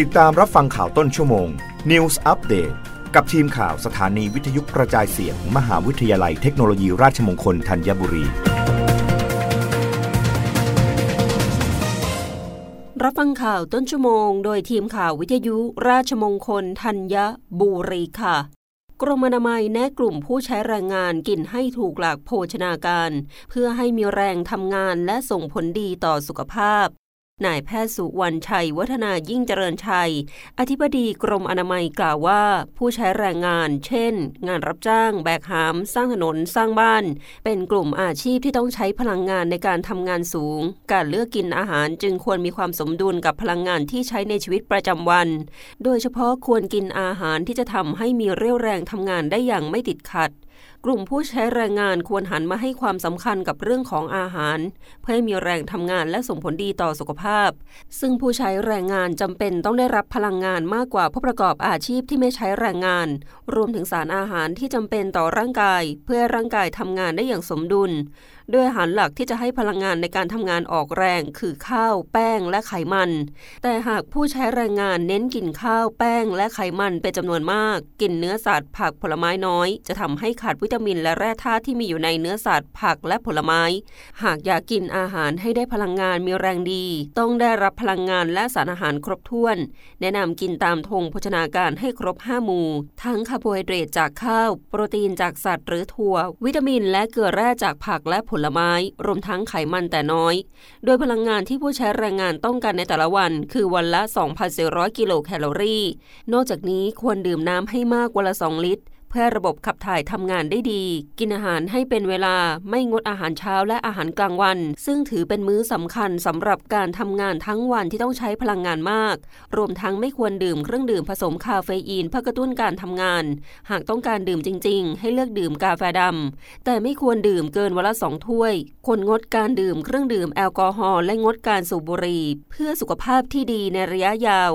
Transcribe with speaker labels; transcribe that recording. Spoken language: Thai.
Speaker 1: ติดตามรับฟังข่าวต้นชั่วโมง News Update กับทีมข่าวสถานีวิทยุกระจายเสียงมมหาวิทยาลัยเทคโนโลยีราชมงคลธัญบุรี
Speaker 2: รับฟังข่าวต้นชั่วโมง โดยทีมข่าววิทยุราชมงคลธัญบุรีค่ะกรมอนามัยแนะกลุ่มผู้ใช้แรงงานกินให้ถูกหลักโภชนาการ เพื่อให้มีแรงทำงานและส่งผลดีต่อสุขภาพ นายแพทย์สุวรรณชัย วัฒนายิ่งเจริญชัย อธิบดีกรมอนามัยกล่าวว่า ผู้ใช้แรงงาน เช่น งานรับจ้าง แบกหาม สร้างถนน สร้างบ้าน เป็นกลุ่มอาชีพที่ต้องใช้พลังงานในการทำงานสูง การเลือกกินอาหารจึงควรมีความสมดุลกับพลังงานที่ใช้ในชีวิตประจำวัน โดยเฉพาะควรกินอาหารที่จะทำให้มีเรี่ยวแรงทำงานได้อย่างไม่ติดขัด กลุ่มผู้ใช้แรงงานควรหันมาให้ความสำคัญกับเรื่องของอาหาร เพื่อให้มีแรงทำงานและส่งผลดีต่อสุขภาพ ซึ่งผู้ใช้แรงงานจำเป็นต้องได้รับพลังงานมากกว่าผู้ประกอบอาชีพที่ไม่ใช้แรงงาน รวมถึงสารอาหารที่จำเป็นต่อร่างกาย เพื่อร่างกายทำงานได้อย่างสมดุล ด้วยอาหารหลักที่จะให้พลังงานในการทำงานออกแรง คือข้าว แป้ง และไขมัน แต่หากผู้ใช้แรงงานเน้นกินข้าวแป้ง และไขมันเป็นจำนวนมาก กินเนื้อสัตว์ผักผลไม้น้อย จะทำให้ขาดวิตามินและแร่ธาตุที่มีอยู่ในเนื้อสัตว์ ผักและผลไม้ หากอยากกินอาหารให้ได้พลังงานมีแรงดี ต้องได้รับพลังงานและสารอาหารครบถ้วน แนะนำกินตามธงโภชนาการให้ครบ 5 หมู่ ทั้งคาร์โบไฮเดรตจากข้าว โปรตีนจากสัตว์หรือถั่ว วิตามินและเกลือแร่จากผักและผลไม้ รวมทั้งไขมันแต่น้อย โดยพลังงานที่ผู้ใช้แรงงานต้องการในแต่ละวัน คือวันละ 2,400 กิโลแคลอรี่ นอกจากนี้ควรดื่มน้ำให้มากวันละ 2 ลิตร เพื่อระบบขับถ่ายทำงานได้ดี กินอาหารให้เป็นเวลาไม่งดอาหารเช้าและอาหารกลางวัน ซึ่งถือเป็นมื้อสำคัญสำหรับการทำงานทั้งวันที่ต้องใช้พลังงานมาก รวมทั้งไม่ควรดื่มเครื่องดื่มผสมคาเฟอีนเพื่อกระตุ้นการทำงาน หากต้องการดื่มจริง ๆ ให้เลือกดื่มกาแฟดำแต่ไม่ควรดื่มเกินวันละสองถ้วย ควรงดการดื่มเครื่องดื่มแอลกอฮอล์และงดการสูบบุหรี่เพื่อสุขภาพที่ดีในระยะยาว